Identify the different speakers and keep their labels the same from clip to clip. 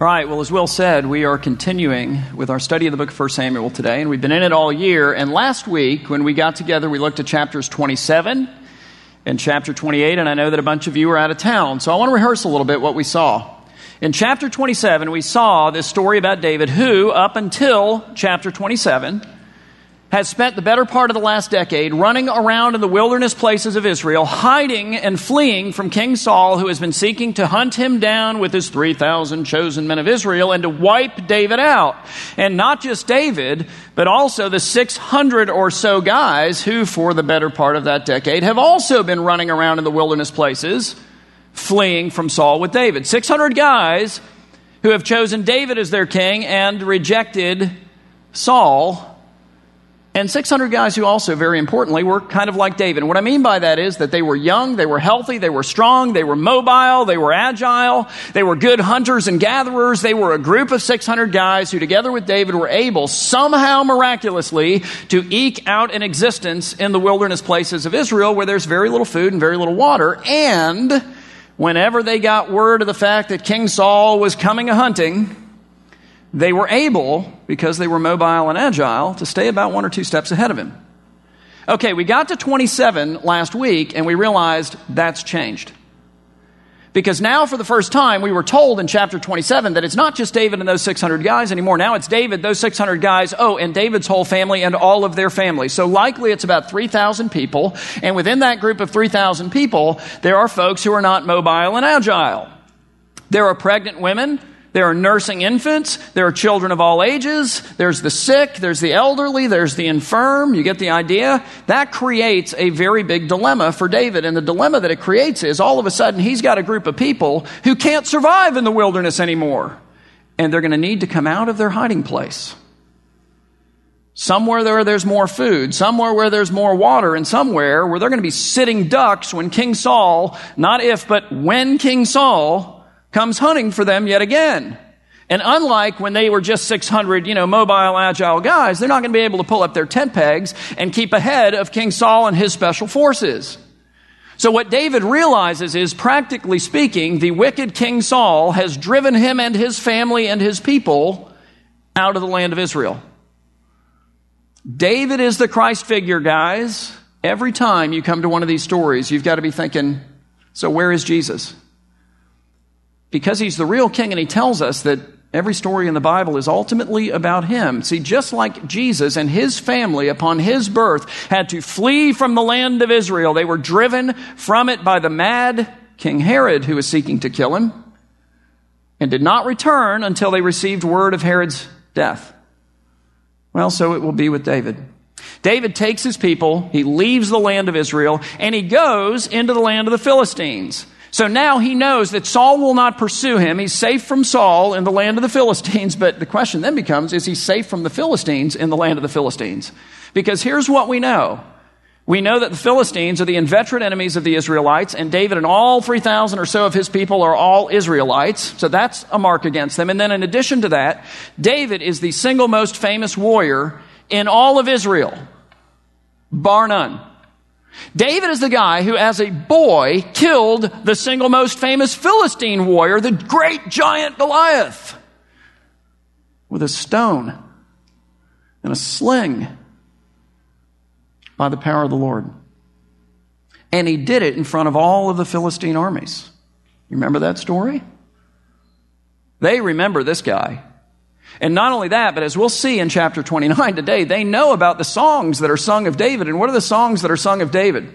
Speaker 1: All right, well, as Will said, we are continuing with our study of the book of 1 Samuel today, and we've been in it all year. And last week, when we got together, we looked at chapters 27 and chapter 28, and I know that a bunch of you were out of town, so I want to rehearse a little bit what we saw. In chapter 27, we saw this story about David, who, up until chapter 27, has spent the better part of the last decade running around in the wilderness places of Israel, hiding and fleeing from King Saul, who has been seeking to hunt him down with his 3,000 chosen men of Israel and to wipe David out. And not just David, but also the 600 or so guys who, for the better part of that decade, have also been running around in the wilderness places, fleeing from Saul with David. 600 guys who have chosen David as their king and rejected Saul and 600 guys who also, very importantly, were kind of like David. And what I mean by that is that they were young, they were healthy, they were strong, they were mobile, they were agile, they were good hunters and gatherers. They were a group of 600 guys who, together with David, were able somehow miraculously to eke out an existence in the wilderness places of Israel where there's very little food and very little water. And whenever they got word of the fact that King Saul was coming a hunting, they were able, because they were mobile and agile, to stay about one or two steps ahead of him. Okay, we got to 27 last week and we realized that's changed. Because now, for the first time, we were told in chapter 27 that it's not just David and those 600 guys anymore. Now it's David, those 600 guys, oh, and David's whole family and all of their families. So likely it's about 3,000 people. And within that group of 3,000 people, there are folks who are not mobile and agile. There are pregnant women there are nursing infants. There are children of all ages. There's the sick. There's the elderly. There's the infirm. You get the idea? That creates a very big dilemma for David. And the dilemma that it creates is all of a sudden he's got a group of people who can't survive in the wilderness anymore. And they're going to need to come out of their hiding place. Somewhere there, there's more food, somewhere where there's more water, and somewhere where they're going to be sitting ducks when King Saul, not if, but when King Saul comes hunting for them yet again. And unlike when they were just 600, you know, mobile, agile guys, they're not going to be able to pull up their tent pegs and keep ahead of King Saul and his special forces. So what David realizes is, practically speaking, the wicked King Saul has driven him and his family and his people out of the land of Israel. David is the Christ figure, guys. Every time you come to one of these stories, you've got to be thinking, so where is Jesus? Because he's the real king and he tells us that every story in the Bible is ultimately about him. See, just like Jesus and his family upon his birth had to flee from the land of Israel, they were driven from it by the mad King Herod who was seeking to kill him and did not return until they received word of Herod's death. Well, so it will be with David. David takes his people, he leaves the land of Israel, and he goes into the land of the Philistines. So now he knows that Saul will not pursue him. He's safe from Saul in the land of the Philistines. But the question then becomes is he safe from the Philistines in the land of the Philistines? Because here's what we know. We know that the Philistines are the inveterate enemies of the Israelites, and David and all 3,000 or so of his people are all Israelites. So that's a mark against them. And then in addition to that, David is the single most famous warrior in all of Israel, bar none. David is the guy who, as a boy, killed the single most famous Philistine warrior, the great giant Goliath, with a stone and a sling by the power of the Lord. And he did it in front of all of the Philistine armies. You remember that story? They remember this guy. And not only that, but as we'll see in chapter 29 today, they know about the songs that are sung of David. And what are the songs that are sung of David?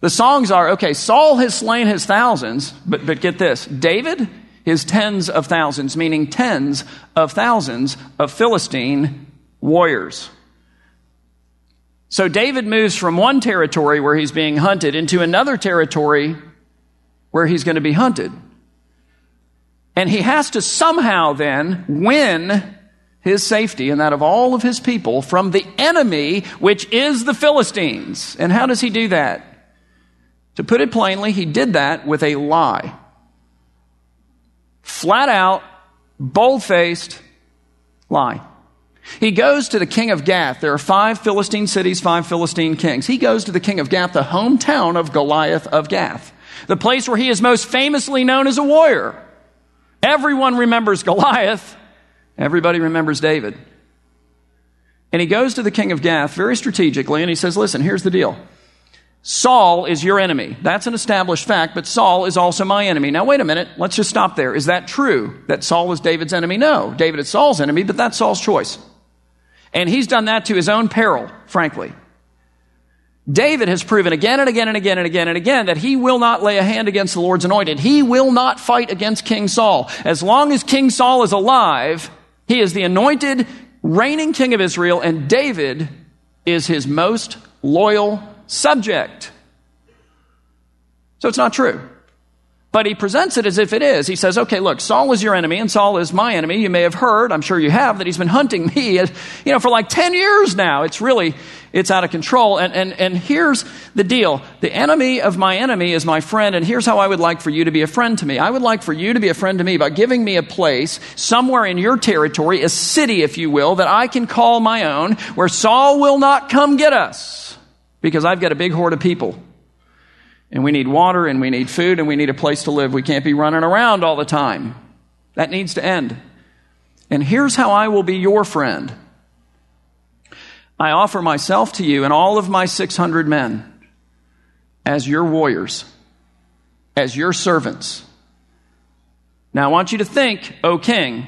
Speaker 1: The songs are okay, Saul has slain his thousands, but, but get this David, his tens of thousands, meaning tens of thousands of Philistine warriors. So David moves from one territory where he's being hunted into another territory where he's going to be hunted. And he has to somehow then win his safety and that of all of his people from the enemy, which is the Philistines. And how does he do that? To put it plainly, he did that with a lie. Flat out, bold faced lie. He goes to the king of Gath. There are five Philistine cities, five Philistine kings. He goes to the king of Gath, the hometown of Goliath of Gath, the place where he is most famously known as a warrior. Everyone remembers Goliath. Everybody remembers David. And he goes to the king of Gath very strategically and he says, Listen, here's the deal. Saul is your enemy. That's an established fact, but Saul is also my enemy. Now, wait a minute. Let's just stop there. Is that true that Saul is David's enemy? No. David is Saul's enemy, but that's Saul's choice. And he's done that to his own peril, frankly. David has proven again and again and again and again and again that he will not lay a hand against the Lord's anointed. He will not fight against King Saul. As long as King Saul is alive, he is the anointed, reigning king of Israel, and David is his most loyal subject. So it's not true. But he presents it as if it is. He says, okay, look, Saul is your enemy and Saul is my enemy. You may have heard, I'm sure you have, that he's been hunting me, you know, for like 10 years now. It's really, it's out of control. And, and, and here's the deal. The enemy of my enemy is my friend. And here's how I would like for you to be a friend to me. I would like for you to be a friend to me by giving me a place somewhere in your territory, a city, if you will, that I can call my own, where Saul will not come get us because I've got a big horde of people and we need water and we need food and we need a place to live. We can't be running around all the time. That needs to end. And here's how I will be your friend. I offer myself to you and all of my 600 men as your warriors, as your servants. Now I want you to think, O king,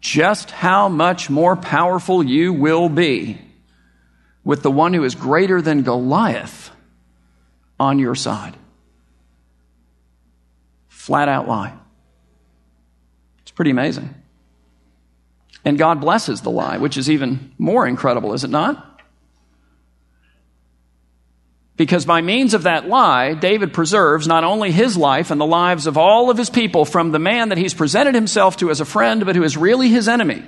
Speaker 1: just how much more powerful you will be with the one who is greater than Goliath on your side. Flat out lie. It's pretty amazing. And God blesses the lie, which is even more incredible, is it not? Because by means of that lie, David preserves not only his life and the lives of all of his people from the man that he's presented himself to as a friend, but who is really his enemy.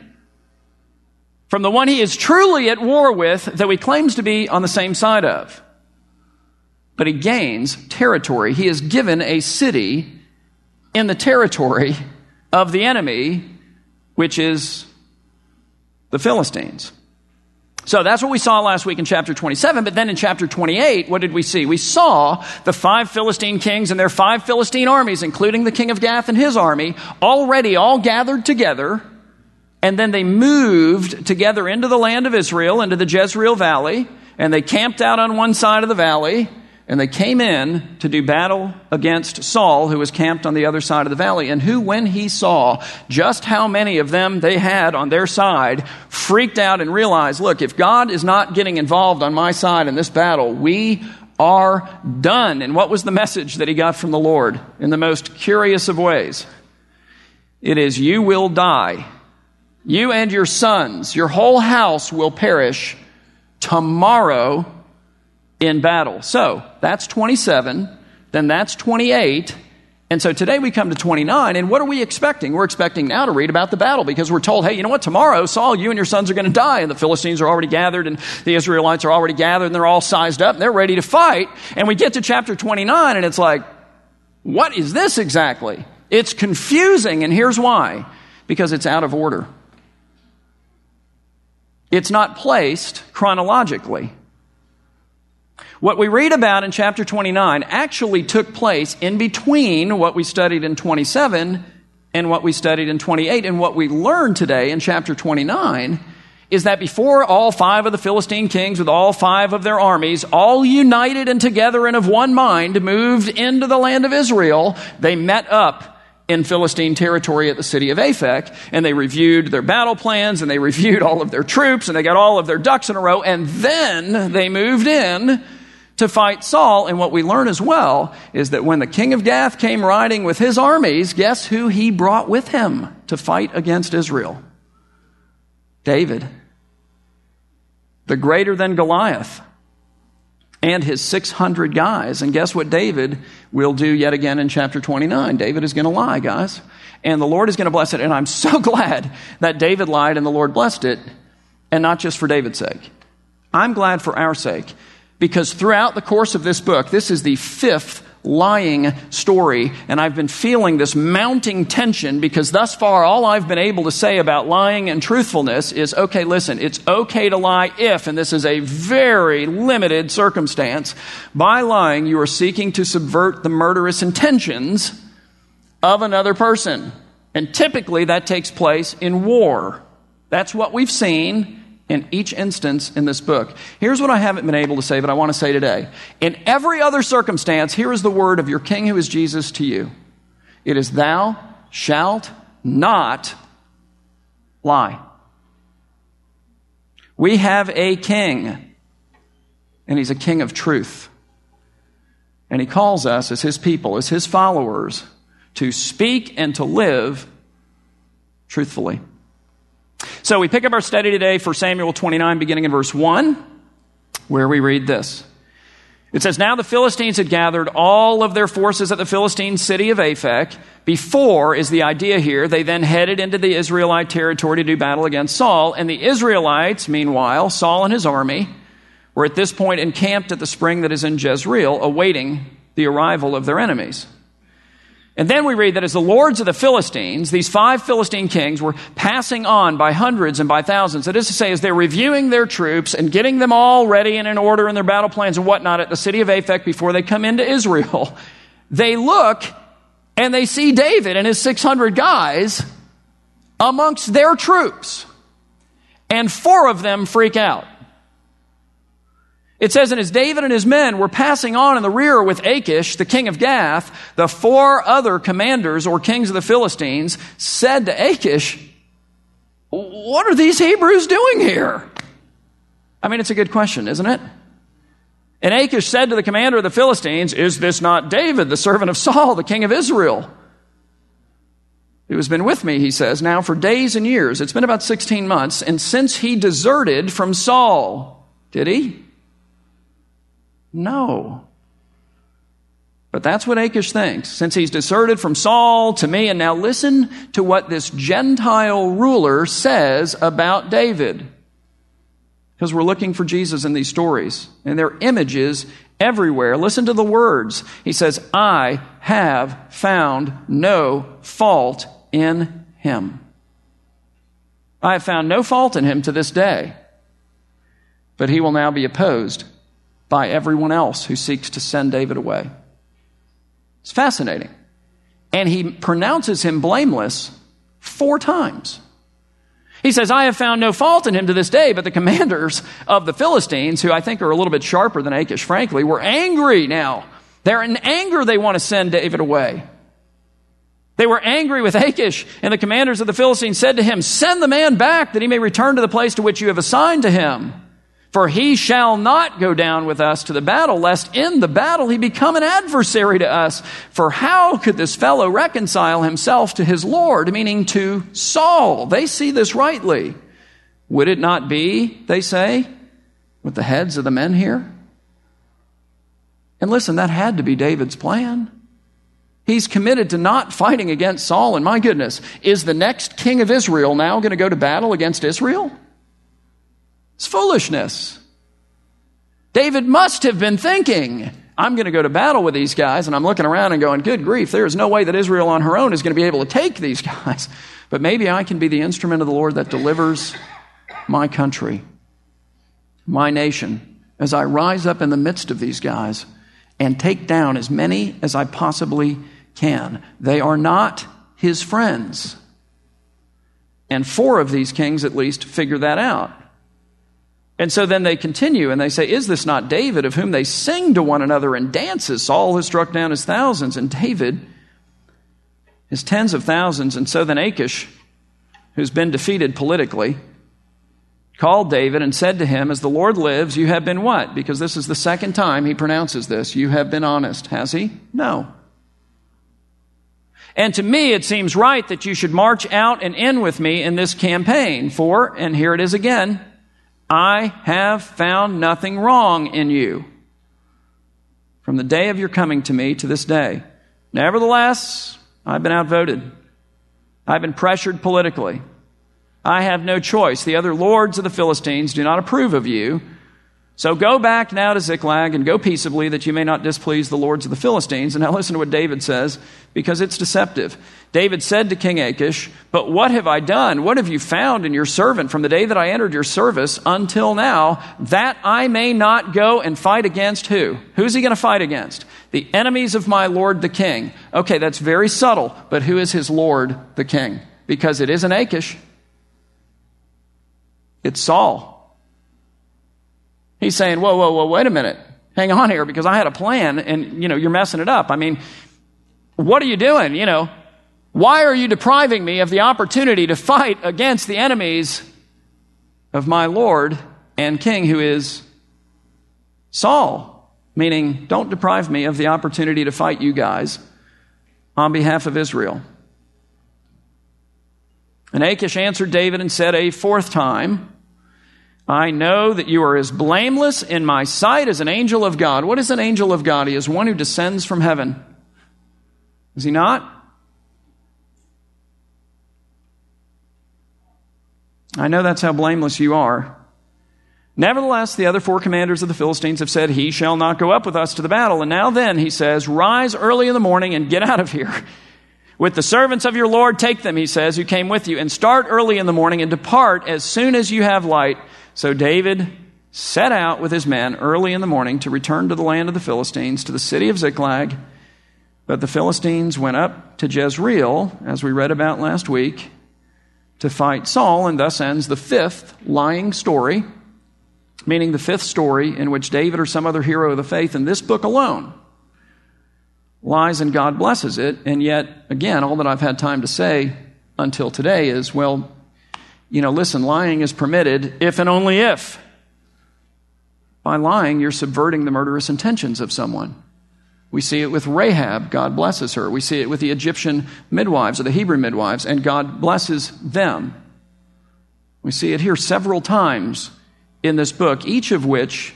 Speaker 1: From the one he is truly at war with, though he claims to be on the same side of but he gains territory. He is given a city in the territory of the enemy, which is the Philistines. So that's what we saw last week in chapter 27. But then in chapter 28, what did we see? We saw the five Philistine kings and their five Philistine armies, including the king of Gath and his army, already all gathered together. And then they moved together into the land of Israel, into the Jezreel Valley, and they camped out on one side of the valley and they came in to do battle against Saul, who was camped on the other side of the valley, and who, when he saw just how many of them they had on their side, freaked out and realized look, if God is not getting involved on my side in this battle, we are done. And what was the message that he got from the Lord in the most curious of ways? It is, You will die. You and your sons, your whole house will perish tomorrow in battle. So that's 27, then that's 28. And so today we come to 29, and what are we expecting? We're expecting now to read about the battle because we're told, hey, you know what? Tomorrow, Saul, you and your sons are going to die, and the Philistines are already gathered, and the Israelites are already gathered, and they're all sized up, and they're ready to fight. And we get to chapter 29, and it's like, what is this exactly? It's confusing, and here's why because it's out of order. It's not placed chronologically. What we read about in chapter 29 actually took place in between what we studied in 27 and what we studied in 28. And what we learned today in chapter 29 is that before all five of the Philistine kings, with all five of their armies, all united and together and of one mind, moved into the land of Israel, they met up in Philistine territory at the city of Aphek, and they reviewed their battle plans, and they reviewed all of their troops, and they got all of their ducks in a row, and then they moved in to fight Saul. And what we learn as well is that when the king of Gath came riding with his armies, guess who he brought with him to fight against Israel? David, the greater than Goliath, and his 600 guys. And guess what David will do yet again in chapter 29? David is going to lie, guys. And the Lord is going to bless it. And I'm so glad that David lied and the Lord blessed it, and not just for David's sake. I'm glad for our sake because throughout the course of this book, this is the fifth lying story, and I've been feeling this mounting tension because thus far all I've been able to say about lying and truthfulness is okay, listen, it's okay to lie if, and this is a very limited circumstance, by lying you are seeking to subvert the murderous intentions of another person. And typically that takes place in war. That's what we've seen in each instance in this book. Here's what I haven't been able to say, but I want to say today. In every other circumstance, here is the word of your King who is Jesus to you it is, Thou shalt not lie. We have a king, and he's a king of truth. And he calls us as his people, as his followers, to speak and to live truthfully. So we pick up our study today for Samuel 29, beginning in verse 1, where we read this. It says, Now the Philistines had gathered all of their forces at the Philistine city of Aphek. Before is the idea here. They then headed into the Israelite territory to do battle against Saul. And the Israelites, meanwhile, Saul and his army, were at this point encamped at the spring that is in Jezreel, awaiting the arrival of their enemies. And then we read that as the lords of the Philistines, these five Philistine kings were passing on by hundreds and by thousands. That is to say, as they're reviewing their troops and getting them all ready and in order in their battle plans and whatnot at the city of Aphek before they come into Israel, they look and they see David and his 600 guys amongst their troops. And four of them freak out. It says, and as David and his men were passing on in the rear with Achish, the king of Gath, the four other commanders or kings of the Philistines said to Achish, What are these Hebrews doing here? I mean, it's a good question, isn't it? And Achish said to the commander of the Philistines, Is this not David, the servant of Saul, the king of Israel? Who has been with me, he says, now for days and years. It's been about 16 months. And since he deserted from Saul, did he? No. But that's what Achish thinks. Since he's deserted from Saul to me, and now listen to what this Gentile ruler says about David. Because we're looking for Jesus in these stories, and there are images everywhere. Listen to the words. He says, I have found no fault in him. I have found no fault in him to this day, but he will now be opposed by everyone else who seeks to send David away. It's fascinating. And he pronounces him blameless four times. He says, I have found no fault in him to this day, but the commanders of the Philistines, who I think are a little bit sharper than Achish, frankly, were angry now. They're in anger, they want to send David away. They were angry with Achish, and the commanders of the Philistines said to him, Send the man back that he may return to the place to which you have assigned to him. For he shall not go down with us to the battle, lest in the battle he become an adversary to us. For how could this fellow reconcile himself to his Lord, meaning to Saul? They see this rightly. Would it not be, they say, with the heads of the men here? And listen, that had to be David's plan. He's committed to not fighting against Saul, and my goodness, is the next king of Israel now going to go to battle against Israel? It's foolishness. David must have been thinking, I'm going to go to battle with these guys, and I'm looking around and going, good grief, there is no way that Israel on her own is going to be able to take these guys. But maybe I can be the instrument of the Lord that delivers my country, my nation, as I rise up in the midst of these guys and take down as many as I possibly can. They are not his friends. And four of these kings, at least, figure that out. And so then they continue and they say, Is this not David of whom they sing to one another and dances? Saul has struck down his thousands, and David his tens of thousands. And so then Achish, who's been defeated politically, called David and said to him, As the Lord lives, you have been what? Because this is the second time he pronounces this. You have been honest. Has he? No. And to me, it seems right that you should march out and in with me in this campaign. For, and here it is again, I have found nothing wrong in you from the day of your coming to me to this day. Nevertheless, I've been outvoted. I've been pressured politically. I have no choice. The other lords of the Philistines do not approve of you. So go back now to Ziklag and go peaceably that you may not displease the lords of the Philistines. And now listen to what David says because it's deceptive. David said to King Achish, But what have I done? What have you found in your servant from the day that I entered your service until now that I may not go and fight against who? Who's he going to fight against? The enemies of my Lord the king. Okay, that's very subtle, but who is his Lord the king? Because it isn't Achish, it's Saul. He's saying, whoa, whoa, whoa, wait a minute. Hang on here because I had a plan and, you know, you're messing it up. I mean, what are you doing? You know, why are you depriving me of the opportunity to fight against the enemies of my Lord and King, who is Saul? Meaning, don't deprive me of the opportunity to fight you guys on behalf of Israel. And Achish answered David and said a fourth time, I know that you are as blameless in my sight as an angel of God. What is an angel of God? He is one who descends from heaven. Is he not? I know that's how blameless you are. Nevertheless, the other four commanders of the Philistines have said, He shall not go up with us to the battle. And now then, he says, Rise early in the morning and get out of here. With the servants of your Lord, take them, he says, who came with you, and start early in the morning and depart as soon as you have light so David set out with his men early in the morning to return to the land of the Philistines, to the city of Ziklag. But the Philistines went up to Jezreel, as we read about last week, to fight Saul, and thus ends the fifth lying story, meaning the fifth story in which David or some other hero of the faith in this book alone lies and God blesses it. And yet, again, all that I've had time to say until today is well, you know, listen, lying is permitted if and only if. By lying, you're subverting the murderous intentions of someone. We see it with Rahab, God blesses her. We see it with the Egyptian midwives or the Hebrew midwives, and God blesses them. We see it here several times in this book, each of which,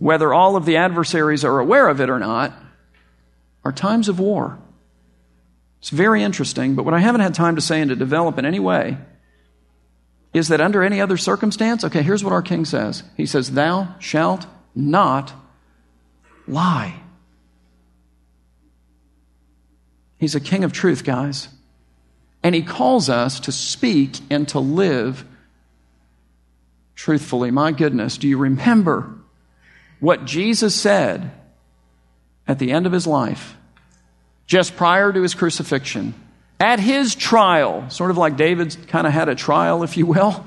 Speaker 1: whether all of the adversaries are aware of it or not, are times of war. It's very interesting, but what I haven't had time to say and to develop in any way is that under any other circumstance, okay, here's what our king says. He says, Thou shalt not lie. He's a king of truth, guys. And he calls us to speak and to live truthfully. My goodness, do you remember what Jesus said at the end of his life, just prior to his crucifixion? At his trial, sort of like David kind of had a trial, if you will.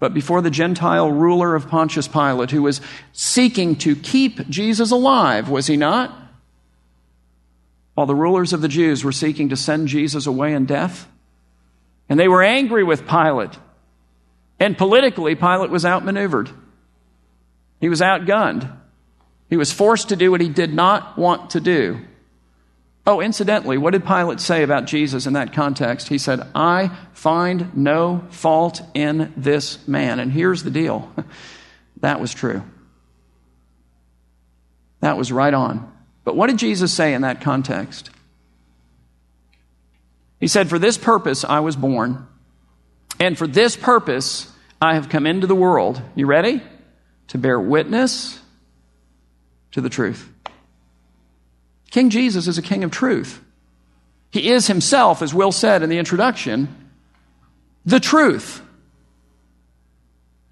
Speaker 1: But before the Gentile ruler of Pontius Pilate, who was seeking to keep Jesus alive, was he not? While the rulers of the Jews were seeking to send Jesus away in death. And they were angry with Pilate. And politically, Pilate was outmaneuvered. He was outgunned. He was forced to do what he did not want to do. Oh, incidentally, what did Pilate say about Jesus in that context? He said, I find no fault in this man. And here's the deal that was true. That was right on. But what did Jesus say in that context? He said, For this purpose I was born, and for this purpose I have come into the world. You ready? To bear witness to the truth. King Jesus is a king of truth. He is himself, as Will said in the introduction, the truth.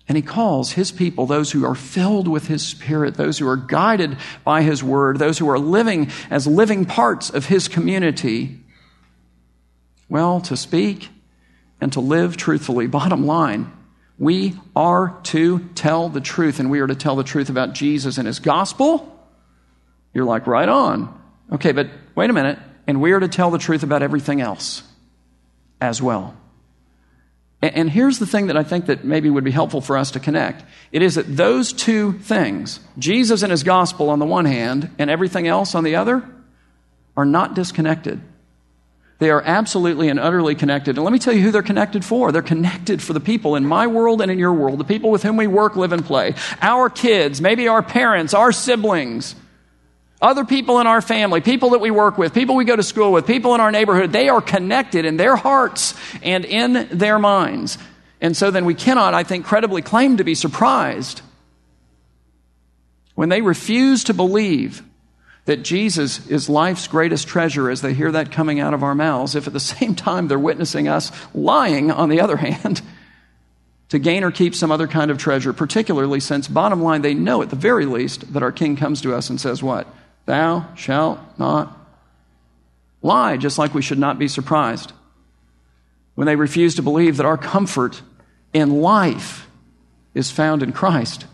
Speaker 1: And he calls his people, those who are filled with his spirit, those who are guided by his word, those who are living as living parts of his community, well, to speak and to live truthfully. Bottom line, we are to tell the truth, and we are to tell the truth about Jesus and his gospel. You're like, right on. Okay, but wait a minute. And we are to tell the truth about everything else as well. And here's the thing that I think that maybe would be helpful for us to connect. It is that those two things, Jesus and his gospel on the one hand, and everything else on the other, are not disconnected. They are absolutely and utterly connected. And let me tell you who they're connected for. They're connected for the people in my world and in your world, the people with whom we work, live, and play. Our kids, maybe our parents, our siblings, other people in our family, people that we work with, people we go to school with, people in our neighborhood, they are connected in their hearts and in their minds. And so then we cannot, I think, credibly claim to be surprised when they refuse to believe that Jesus is life's greatest treasure as they hear that coming out of our mouths, if at the same time they're witnessing us lying on the other hand. to gain or keep some other kind of treasure, particularly since, bottom line, they know at the very least that our king comes to us and says, What? Thou shalt not lie, just like we should not be surprised when they refuse to believe that our comfort in life is found in Christ.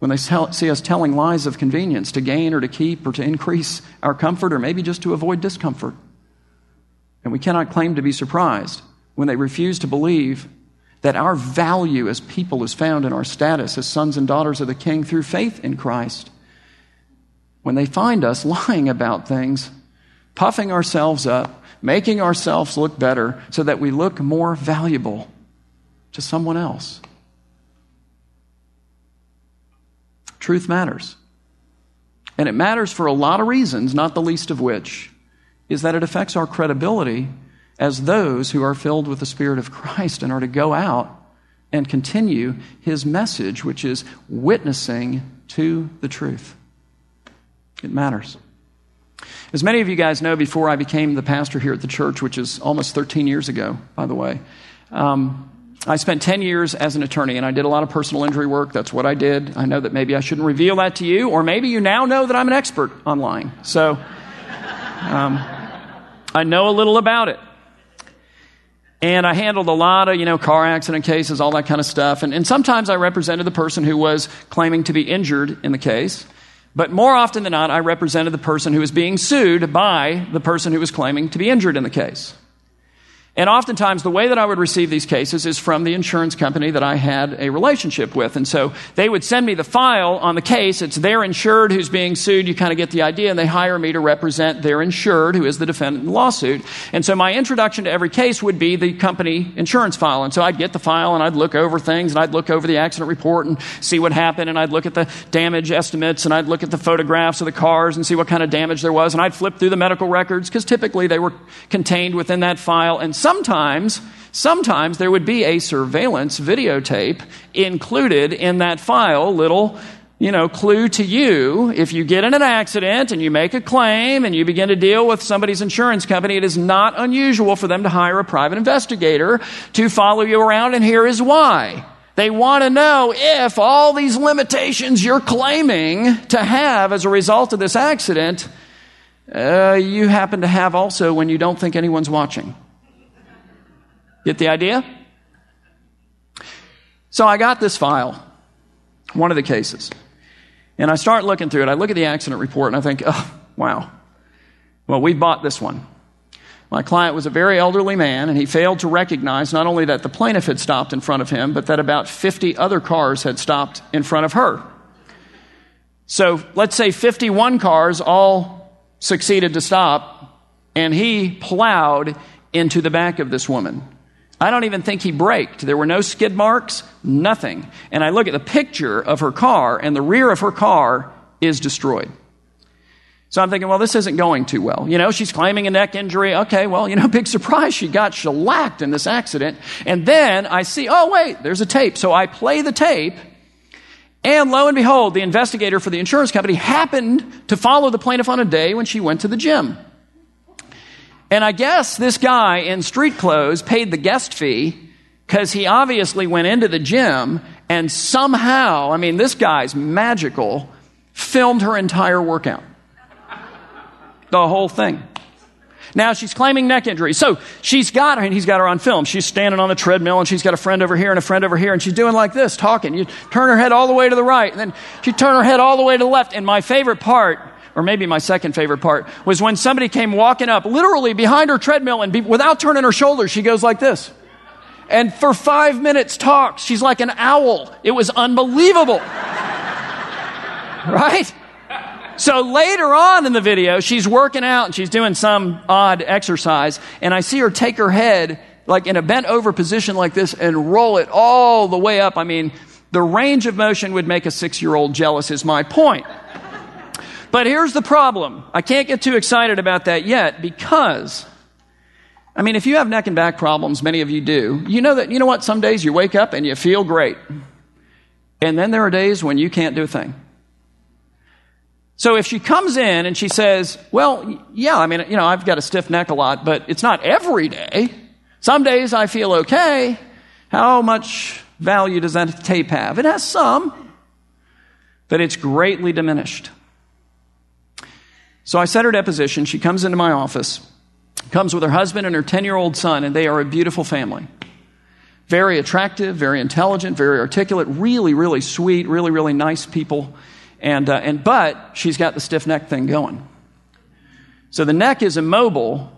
Speaker 1: When they see us telling lies of convenience to gain or to keep or to increase our comfort or maybe just to avoid discomfort. And we cannot claim to be surprised when they refuse to believe that our value as people is found in our status as sons and daughters of the King through faith in Christ. When they find us lying about things, puffing ourselves up, making ourselves look better so that we look more valuable to someone else. Truth matters. And it matters for a lot of reasons, not the least of which is that it affects our credibility as those who are filled with the Spirit of Christ and are to go out and continue his message, which is witnessing to the truth. It matters. As many of you guys know, before I became the pastor here at the church, which is almost 13 years ago, by the way, um, I spent 10 years as an attorney and I did a lot of personal injury work. That's what I did. I know that maybe I shouldn't reveal that to you, or maybe you now know that I'm an expert on lying. So um, I know a little about it. And I handled a lot of, you know, car accident cases, all that kind of stuff. And, and sometimes I represented the person who was claiming to be injured in the case. But more often than not, I represented the person who was being sued by the person who was claiming to be injured in the case. And oftentimes, the way that I would receive these cases is from the insurance company that I had a relationship with. And so they would send me the file on the case. It's their insured who's being sued. You kind of get the idea. And they hire me to represent their insured, who is the defendant in the lawsuit. And so my introduction to every case would be the company insurance file. And so I'd get the file and I'd look over things and I'd look over the accident report and see what happened. And I'd look at the damage estimates and I'd look at the photographs of the cars and see what kind of damage there was. And I'd flip through the medical records because typically they were contained within that file. And sometimes, sometimes there would be a surveillance videotape included in that file, little you know, clue to you. If you get in an accident and you make a claim and you begin to deal with somebody's insurance company, it is not unusual for them to hire a private investigator to follow you around, and here is why. They want to know if all these limitations you're claiming to have as a result of this accident, uh, you happen to have also when you don't think anyone's watching. Get the idea? So I got this file, one of the cases, and I start looking through it. I look at the accident report and I think, oh, wow. Well, we bought this one. My client was a very elderly man, and he failed to recognize not only that the plaintiff had stopped in front of him, but that about 50 other cars had stopped in front of her. So let's say 51 cars all succeeded to stop, and he plowed into the back of this woman. I don't even think he braked. There were no skid marks, nothing. And I look at the picture of her car, and the rear of her car is destroyed. So I'm thinking, well, this isn't going too well. You know, she's claiming a neck injury. Okay, well, you know, big surprise. She got shellacked in this accident. And then I see, oh, wait, there's a tape. So I play the tape. And lo and behold, the investigator for the insurance company happened to follow the plaintiff on a day when she went to the gym. And I guess this guy in street clothes paid the guest fee because he obviously went into the gym and somehow, I mean, this guy's magical, filmed her entire workout. The whole thing. Now she's claiming neck injury. So she's got her, and he's got her on film. She's standing on the treadmill, and she's got a friend over here and a friend over here, and she's doing like this, talking. You turn her head all the way to the right, and then she turn her head all the way to the left. And my favorite part or maybe my second favorite part, was when somebody came walking up, literally behind her treadmill, and be, without turning her shoulders, she goes like this. And for five minutes talks. She's like an owl. It was unbelievable. right? So later on in the video, she's working out and she's doing some odd exercise, and I see her take her head like in a bent over position like this and roll it all the way up. I mean, the range of motion would make a six year old jealous, is my point. But here's the problem. I can't get too excited about that yet because, I mean, if you have neck and back problems, many of you do, you know that, you know what? Some days you wake up and you feel great. And then there are days when you can't do a thing. So if she comes in and she says, well, yeah, I mean, you know, I've got a stiff neck a lot, but it's not every day. Some days I feel okay. How much value does that tape have? It has some, but it's greatly diminished. So I set her deposition. She comes into my office, comes with her husband and her 10 year old son, and they are a beautiful family. Very attractive, very intelligent, very articulate, really, really sweet, really, really nice people. And, uh, and, but she's got the stiff neck thing going. So the neck is immobile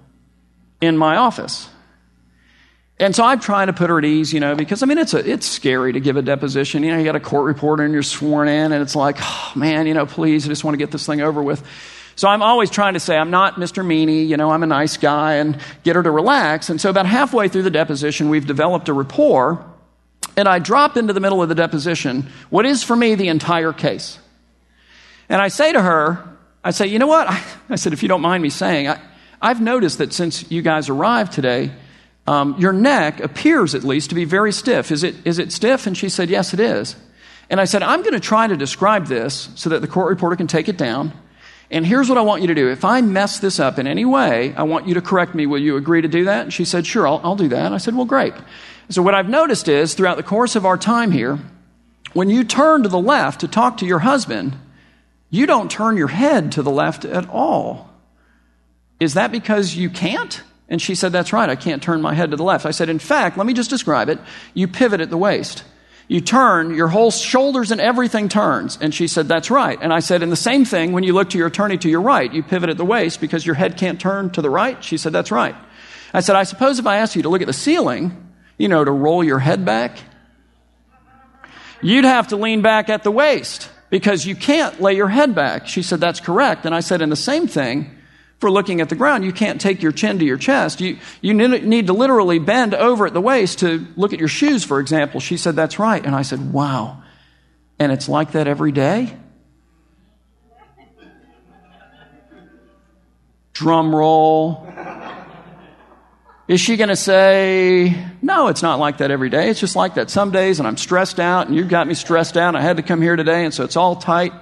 Speaker 1: in my office. And so I'm trying to put her at ease, you know, because I mean, it's, a, it's scary to give a deposition. You know, you got a court reporter and you're sworn in, and it's like, oh, man, you know, please, I just want to get this thing over with. So I'm always trying to say, I'm not Mr. Meanie, you know, I'm a nice guy, and get her to relax. And so about halfway through the deposition, we've developed a rapport, and I drop into the middle of the deposition what is for me the entire case. And I say to her, I say, you know what? I, I said, if you don't mind me saying, I, I've noticed that since you guys arrived today, um, your neck appears at least to be very stiff. Is it, is it stiff? And she said, yes, it is. And I said, I'm going to try to describe this so that the court reporter can take it down. And here's what I want you to do. If I mess this up in any way, I want you to correct me. Will you agree to do that? And she said, Sure, I'll, I'll do that. I said, Well, great. So, what I've noticed is throughout the course of our time here, when you turn to the left to talk to your husband, you don't turn your head to the left at all. Is that because you can't? And she said, That's right, I can't turn my head to the left. I said, In fact, let me just describe it. You pivot at the waist you turn, your whole shoulders and everything turns. And she said, That's right. And I said, And the same thing when you look to your attorney to your right, you pivot at the waist because your head can't turn to the right. She said, That's right. I said, I suppose if I asked you to look at the ceiling, you know, to roll your head back, you'd have to lean back at the waist because you can't lay your head back. She said, That's correct. And I said, And the same thing for looking at the ground. You can't take your chin to your chest. You, you need to literally bend over at the waist to look at your shoes, for example. She said, That's right. And I said, Wow. And it's like that every day? Drum roll. Is she going to say, No, it's not like that every day. It's just like that some days, and I'm stressed out, and you've got me stressed out. I had to come here today, and so it's all tight.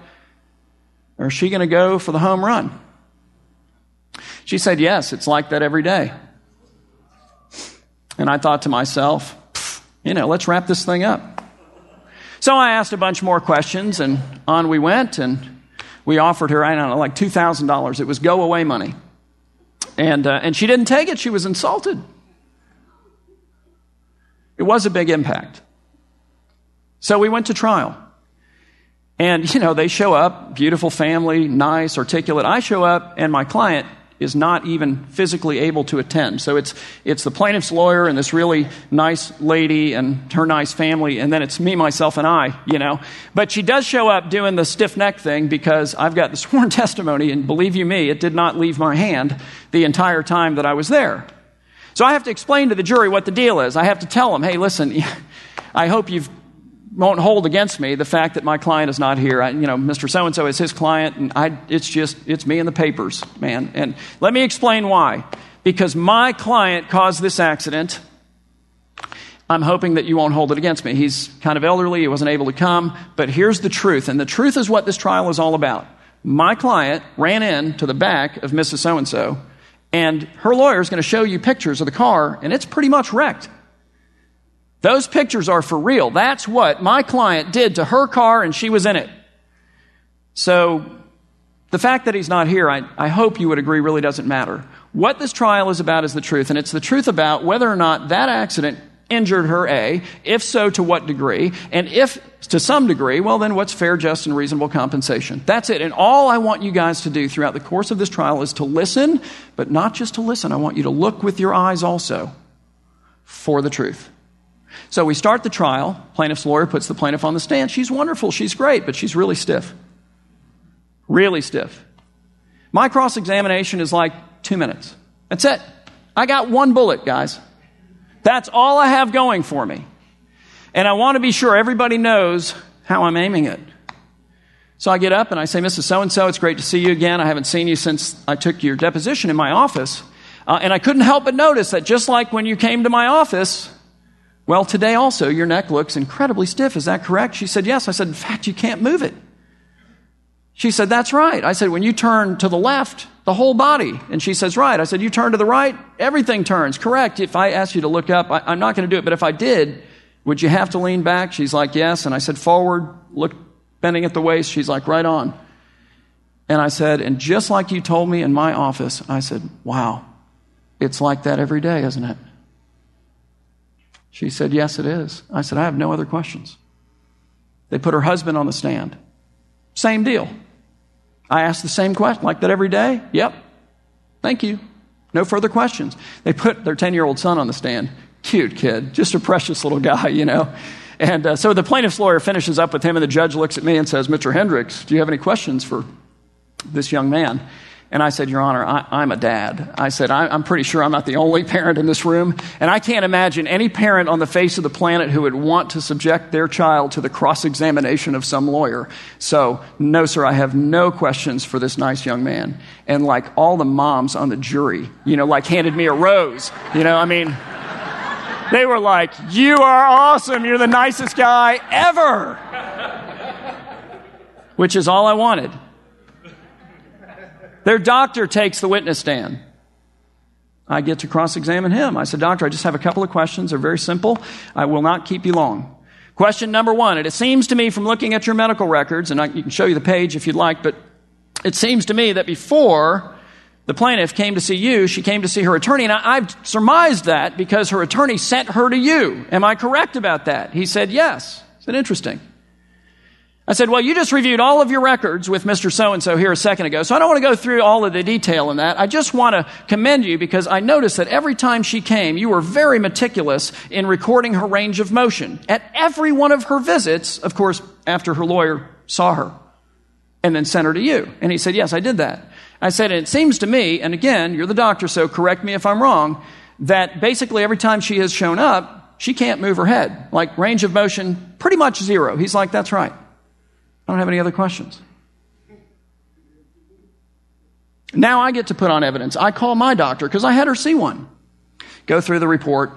Speaker 1: Or is she going to go for the home run? She said, Yes, it's like that every day. And I thought to myself, you know, let's wrap this thing up. So I asked a bunch more questions, and on we went, and we offered her, I don't know, like $2,000. It was go away money. And, uh, and she didn't take it, she was insulted. It was a big impact. So we went to trial. And, you know, they show up, beautiful family, nice, articulate. I show up, and my client is not even physically able to attend. So it's, it's the plaintiff's lawyer and this really nice lady and her nice family, and then it's me, myself, and I, you know. But she does show up doing the stiff neck thing because I've got the sworn testimony, and believe you me, it did not leave my hand the entire time that I was there. So I have to explain to the jury what the deal is. I have to tell them, hey, listen, I hope you've won't hold against me the fact that my client is not here. I, you know, Mr. So and so is his client, and I, it's just, it's me in the papers, man. And let me explain why. Because my client caused this accident. I'm hoping that you won't hold it against me. He's kind of elderly, he wasn't able to come, but here's the truth, and the truth is what this trial is all about. My client ran in to the back of Mrs. So and so, and her lawyer is going to show you pictures of the car, and it's pretty much wrecked. Those pictures are for real. That's what my client did to her car, and she was in it. So, the fact that he's not here, I, I, hope you would agree, really doesn't matter. What this trial is about is the truth, and it's the truth about whether or not that accident injured her, A, if so, to what degree, and if to some degree, well, then what's fair, just, and reasonable compensation? That's it. And all I want you guys to do throughout the course of this trial is to listen, but not just to listen. I want you to look with your eyes also for the truth. So we start the trial. Plaintiff's lawyer puts the plaintiff on the stand. She's wonderful. She's great, but she's really stiff. Really stiff. My cross examination is like two minutes. That's it. I got one bullet, guys. That's all I have going for me. And I want to be sure everybody knows how I'm aiming it. So I get up and I say, Mrs. So and so, it's great to see you again. I haven't seen you since I took your deposition in my office. Uh, and I couldn't help but notice that just like when you came to my office, well, today also your neck looks incredibly stiff. Is that correct? She said, Yes. I said, In fact, you can't move it. She said, That's right. I said, When you turn to the left, the whole body. And she says, Right. I said, You turn to the right, everything turns. Correct. If I asked you to look up, I, am not going to do it, but if I did, Would you have to lean back? She's like, Yes. And I said, Forward, look, bending at the waist. She's like, Right on. And I said, And just like you told me in my office, I said, Wow, it's like that every day, isn't it? She said, Yes, it is. I said, I have no other questions. They put her husband on the stand. Same deal. I asked the same question, like that every day? Yep. Thank you. No further questions. They put their 10 year old son on the stand. Cute kid, just a precious little guy, you know. And uh, so the plaintiff's lawyer finishes up with him, and the judge looks at me and says, Mr. Hendricks, do you have any questions for this young man? And I said, Your Honor, I, am a dad. I said, I, am pretty sure I'm not the only parent in this room. And I can't imagine any parent on the face of the planet who would want to subject their child to the cross examination of some lawyer. So, no, sir, I have no questions for this nice young man. And like all the moms on the jury, you know, like handed me a rose. You know, I mean, they were like, You are awesome. You're the nicest guy ever. Which is all I wanted. Their doctor takes the witness stand. I get to cross examine him. I said, Doctor, I just have a couple of questions. They're very simple. I will not keep you long. Question number one, and it seems to me from looking at your medical records, and I, you can show you the page if you'd like, but it seems to me that before the plaintiff came to see you, she came to see her attorney, and I, I've surmised that because her attorney sent her to you. Am I correct about that? He said, Yes. I said, Interesting. I said, Well, you just reviewed all of your records with Mr. So and so here a second ago, so I don't want to go through all of the detail in that. I just want to commend you because I noticed that every time she came, you were very meticulous in recording her range of motion. At every one of her visits, of course, after her lawyer saw her and then sent her to you. And he said, Yes, I did that. I said, And it seems to me, and again, you're the doctor, so correct me if I'm wrong, that basically every time she has shown up, she can't move her head. Like range of motion, pretty much zero. He's like, That's right. I don't have any other questions. Now I get to put on evidence. I call my doctor because I had her see one. Go through the report.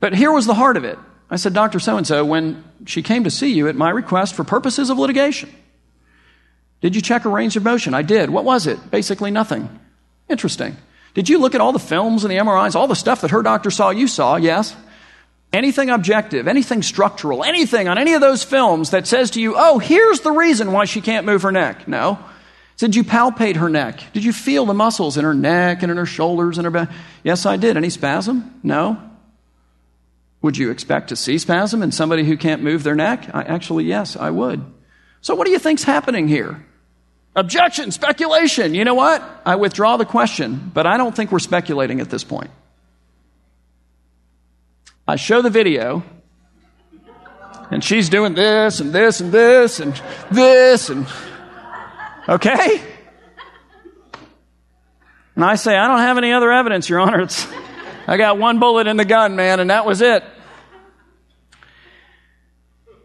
Speaker 1: But here was the heart of it. I said, Dr. So and so, when she came to see you at my request for purposes of litigation, did you check her range of motion? I did. What was it? Basically nothing. Interesting. Did you look at all the films and the MRIs, all the stuff that her doctor saw you saw? Yes anything objective, anything structural, anything on any of those films that says to you, oh, here's the reason why she can't move her neck. No. Did you palpate her neck? Did you feel the muscles in her neck and in her shoulders and her back? Yes, I did. Any spasm? No. Would you expect to see spasm in somebody who can't move their neck? I, actually, yes, I would. So, what do you think's happening here? Objection, speculation. You know what? I withdraw the question, but I don't think we're speculating at this point. I show the video, and she's doing this and this and this and this and okay? And I say, I don't have any other evidence, Your Honor. It's, I got one bullet in the gun, man, and that was it.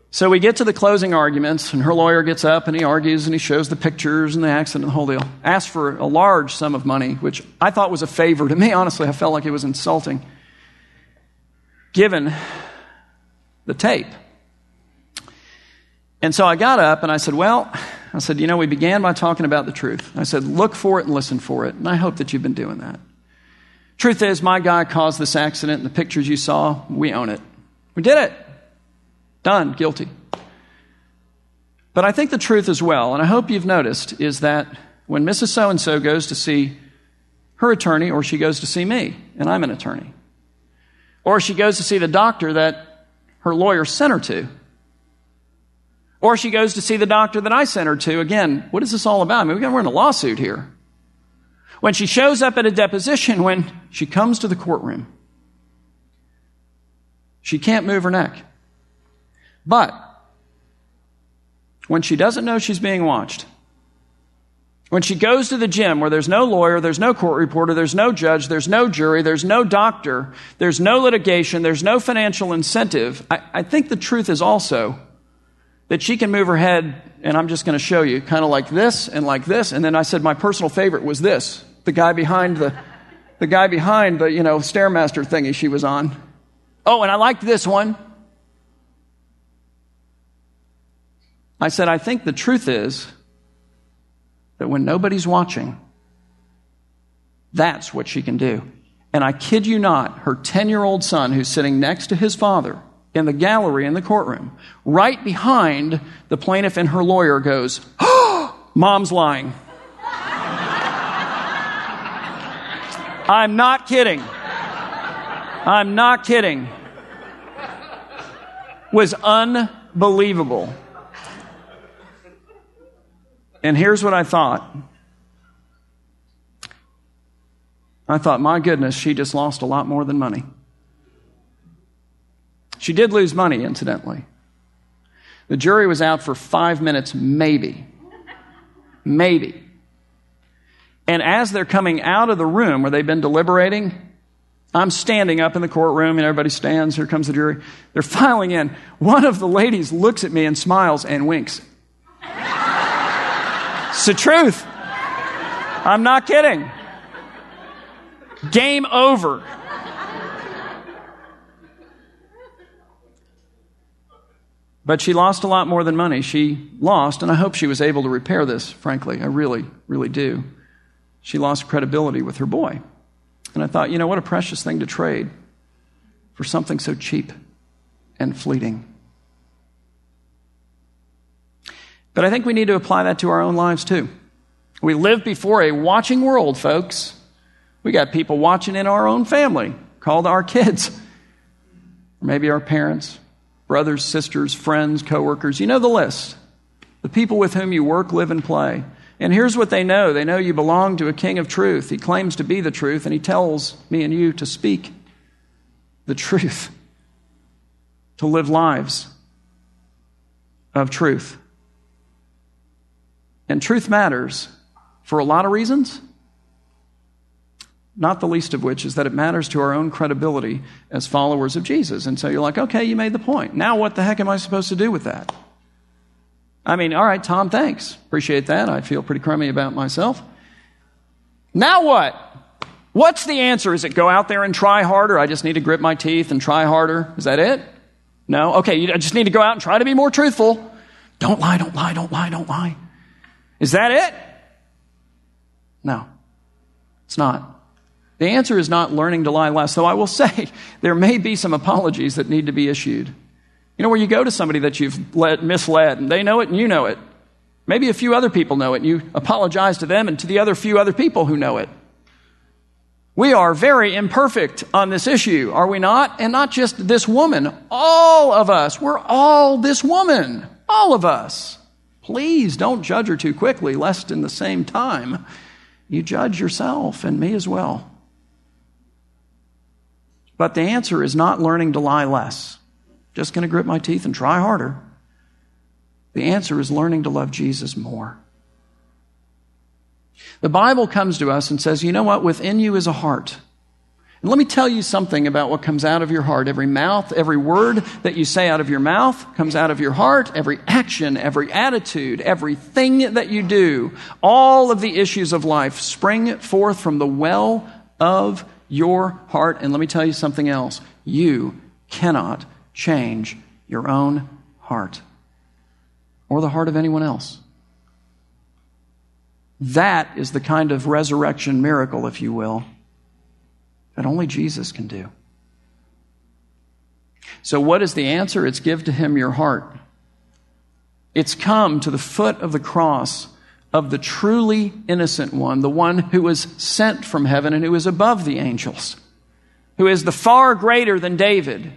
Speaker 1: So we get to the closing arguments, and her lawyer gets up and he argues and he shows the pictures and the accident and the whole deal. Asks for a large sum of money, which I thought was a favor to me. Honestly, I felt like it was insulting given the tape. And so I got up and I said, Well, I said, you know, we began by talking about the truth. I said, look for it and listen for it. And I hope that you've been doing that. Truth is, my guy caused this accident, and the pictures you saw, we own it. We did it. Done. Guilty. But I think the truth as well, and I hope you've noticed, is that when Mrs. So and so goes to see her attorney or she goes to see me, and I'm an attorney, or she goes to see the doctor that her lawyer sent her to. Or she goes to see the doctor that I sent her to. Again, what is this all about? I mean, we're in a lawsuit here. When she shows up at a deposition, when she comes to the courtroom, she can't move her neck. But when she doesn't know she's being watched, when she goes to the gym where there's no lawyer, there's no court reporter, there's no judge, there's no jury, there's no doctor, there's no litigation, there's no financial incentive, I, I think the truth is also that she can move her head, and I'm just going to show you, kind of like this and like this. And then I said my personal favorite was this the guy behind the, the guy behind the, you know, Stairmaster thingy she was on. Oh, and I liked this one. I said, I think the truth is that when nobody's watching, that's what she can do. And I kid you not, her 10 year old son, who's sitting next to his father, in the gallery in the courtroom. Right behind the plaintiff and her lawyer goes, oh, Mom's lying. I'm not kidding. I'm not kidding. Was unbelievable. And here's what I thought. I thought, my goodness, she just lost a lot more than money. She did lose money, incidentally. The jury was out for five minutes, maybe. Maybe. And as they're coming out of the room where they've been deliberating, I'm standing up in the courtroom and everybody stands. Here comes the jury. They're filing in. One of the ladies looks at me and smiles and winks. It's the truth. I'm not kidding. Game over. But she lost a lot more than money. She lost, and I hope she was able to repair this, frankly. I really, really do. She lost credibility with her boy. And I thought, you know, what a precious thing to trade for something so cheap and fleeting. But I think we need to apply that to our own lives too. We live before a watching world, folks. We got people watching in our own family, called our kids, or maybe our parents, brothers, sisters, friends, coworkers. You know the list. The people with whom you work, live, and play. And here's what they know they know you belong to a king of truth. He claims to be the truth, and he tells me and you to speak the truth, to live lives of truth. And truth matters for a lot of reasons not the least of which is that it matters to our own credibility as followers of Jesus. And so you're like, okay, you made the point. Now what the heck am I supposed to do with that? I mean, all right, Tom, thanks. Appreciate that. I feel pretty crummy about myself. Now what? What's the answer? Is it go out there and try harder? I just need to grip my teeth and try harder. Is that it? No? Okay, I just need to go out and try to be more truthful. Don't lie, don't lie, don't lie, don't lie. Is that it? No, it's not. The answer is not learning to lie less, though I will say there may be some apologies that need to be issued. You know, where you go to somebody that you've led, misled, and they know it and you know it. Maybe a few other people know it, and you apologize to them and to the other few other people who know it. We are very imperfect on this issue, are we not? And not just this woman, all of us. We're all this woman, all of us. Please don't judge her too quickly, lest in the same time you judge yourself and me as well. But the answer is not learning to lie less. Just going to grit my teeth and try harder. The answer is learning to love Jesus more. The Bible comes to us and says, you know what? Within you is a heart. And let me tell you something about what comes out of your heart. Every mouth, every word that you say out of your mouth comes out of your heart. Every action, every attitude, everything that you do, all of the issues of life spring forth from the well of your heart. And let me tell you something else you cannot change your own heart or the heart of anyone else. That is the kind of resurrection miracle, if you will, that only Jesus can do. So, what is the answer? It's give to him your heart. It's come to the foot of the cross of the truly innocent one, the one who was sent from heaven and who is above the angels, who is the far greater than David,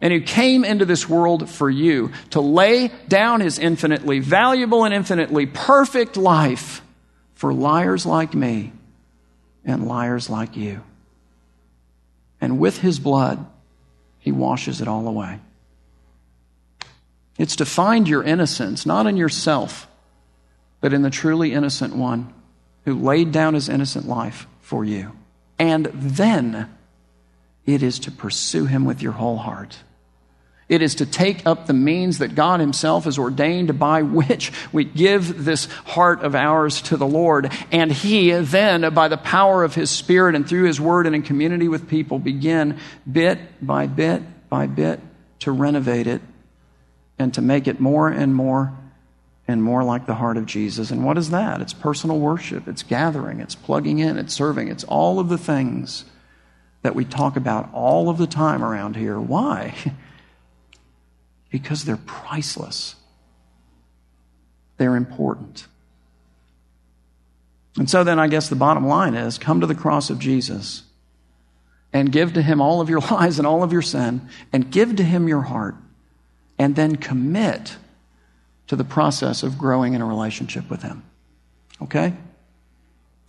Speaker 1: and who came into this world for you to lay down his infinitely valuable and infinitely perfect life for liars like me and liars like you. And with his blood, he washes it all away. It's to find your innocence, not in yourself but in the truly innocent one who laid down his innocent life for you. And then it is to pursue him with your whole heart. It is to take up the means that God Himself has ordained by which we give this heart of ours to the Lord. And He then, by the power of His Spirit and through His Word and in community with people, begin bit by bit by bit to renovate it and to make it more and more and more like the heart of Jesus. And what is that? It's personal worship, it's gathering, it's plugging in, it's serving, it's all of the things that we talk about all of the time around here. Why? because they're priceless. They're important. And so then I guess the bottom line is come to the cross of Jesus and give to him all of your lies and all of your sin and give to him your heart and then commit to the process of growing in a relationship with him. Okay?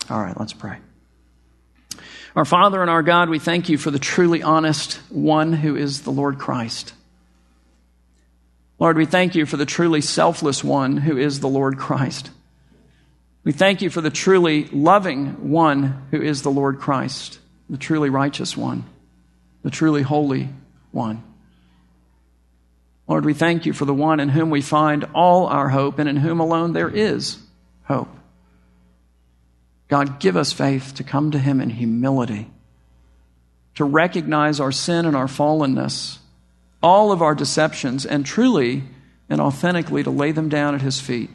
Speaker 1: All right, let's pray. Our Father and our God, we thank you for the truly honest one who is the Lord Christ. Lord, we thank you for the truly selfless one who is the Lord Christ. We thank you for the truly loving one who is the Lord Christ, the truly righteous one, the truly holy one. Lord, we thank you for the one in whom we find all our hope and in whom alone there is hope. God, give us faith to come to him in humility, to recognize our sin and our fallenness, all of our deceptions, and truly and authentically to lay them down at his feet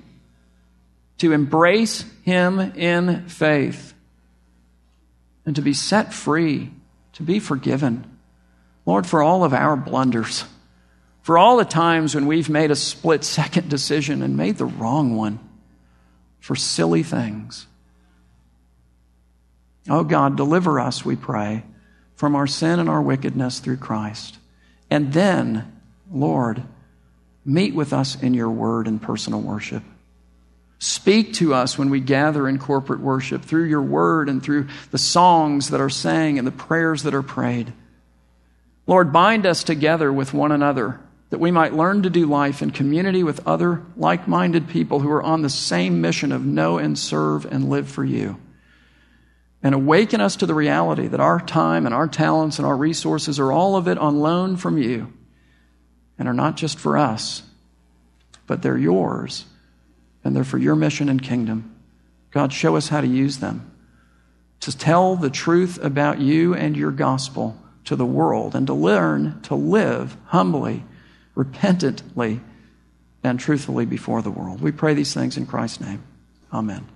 Speaker 1: to embrace Him in faith, and to be set free, to be forgiven. Lord, for all of our blunders, for all the times when we've made a split second decision and made the wrong one, for silly things. Oh God, deliver us, we pray, from our sin and our wickedness through Christ. And then, Lord, meet with us in your word and personal worship. Speak to us when we gather in corporate worship through your word and through the songs that are sang and the prayers that are prayed. Lord, bind us together with one another that we might learn to do life in community with other like minded people who are on the same mission of know and serve and live for you. And awaken us to the reality that our time and our talents and our resources are all of it on loan from you and are not just for us, but they're yours and they're for your mission and kingdom. God, show us how to use them to tell the truth about you and your gospel to the world and to learn to live humbly, repentantly, and truthfully before the world. We pray these things in Christ's name. Amen.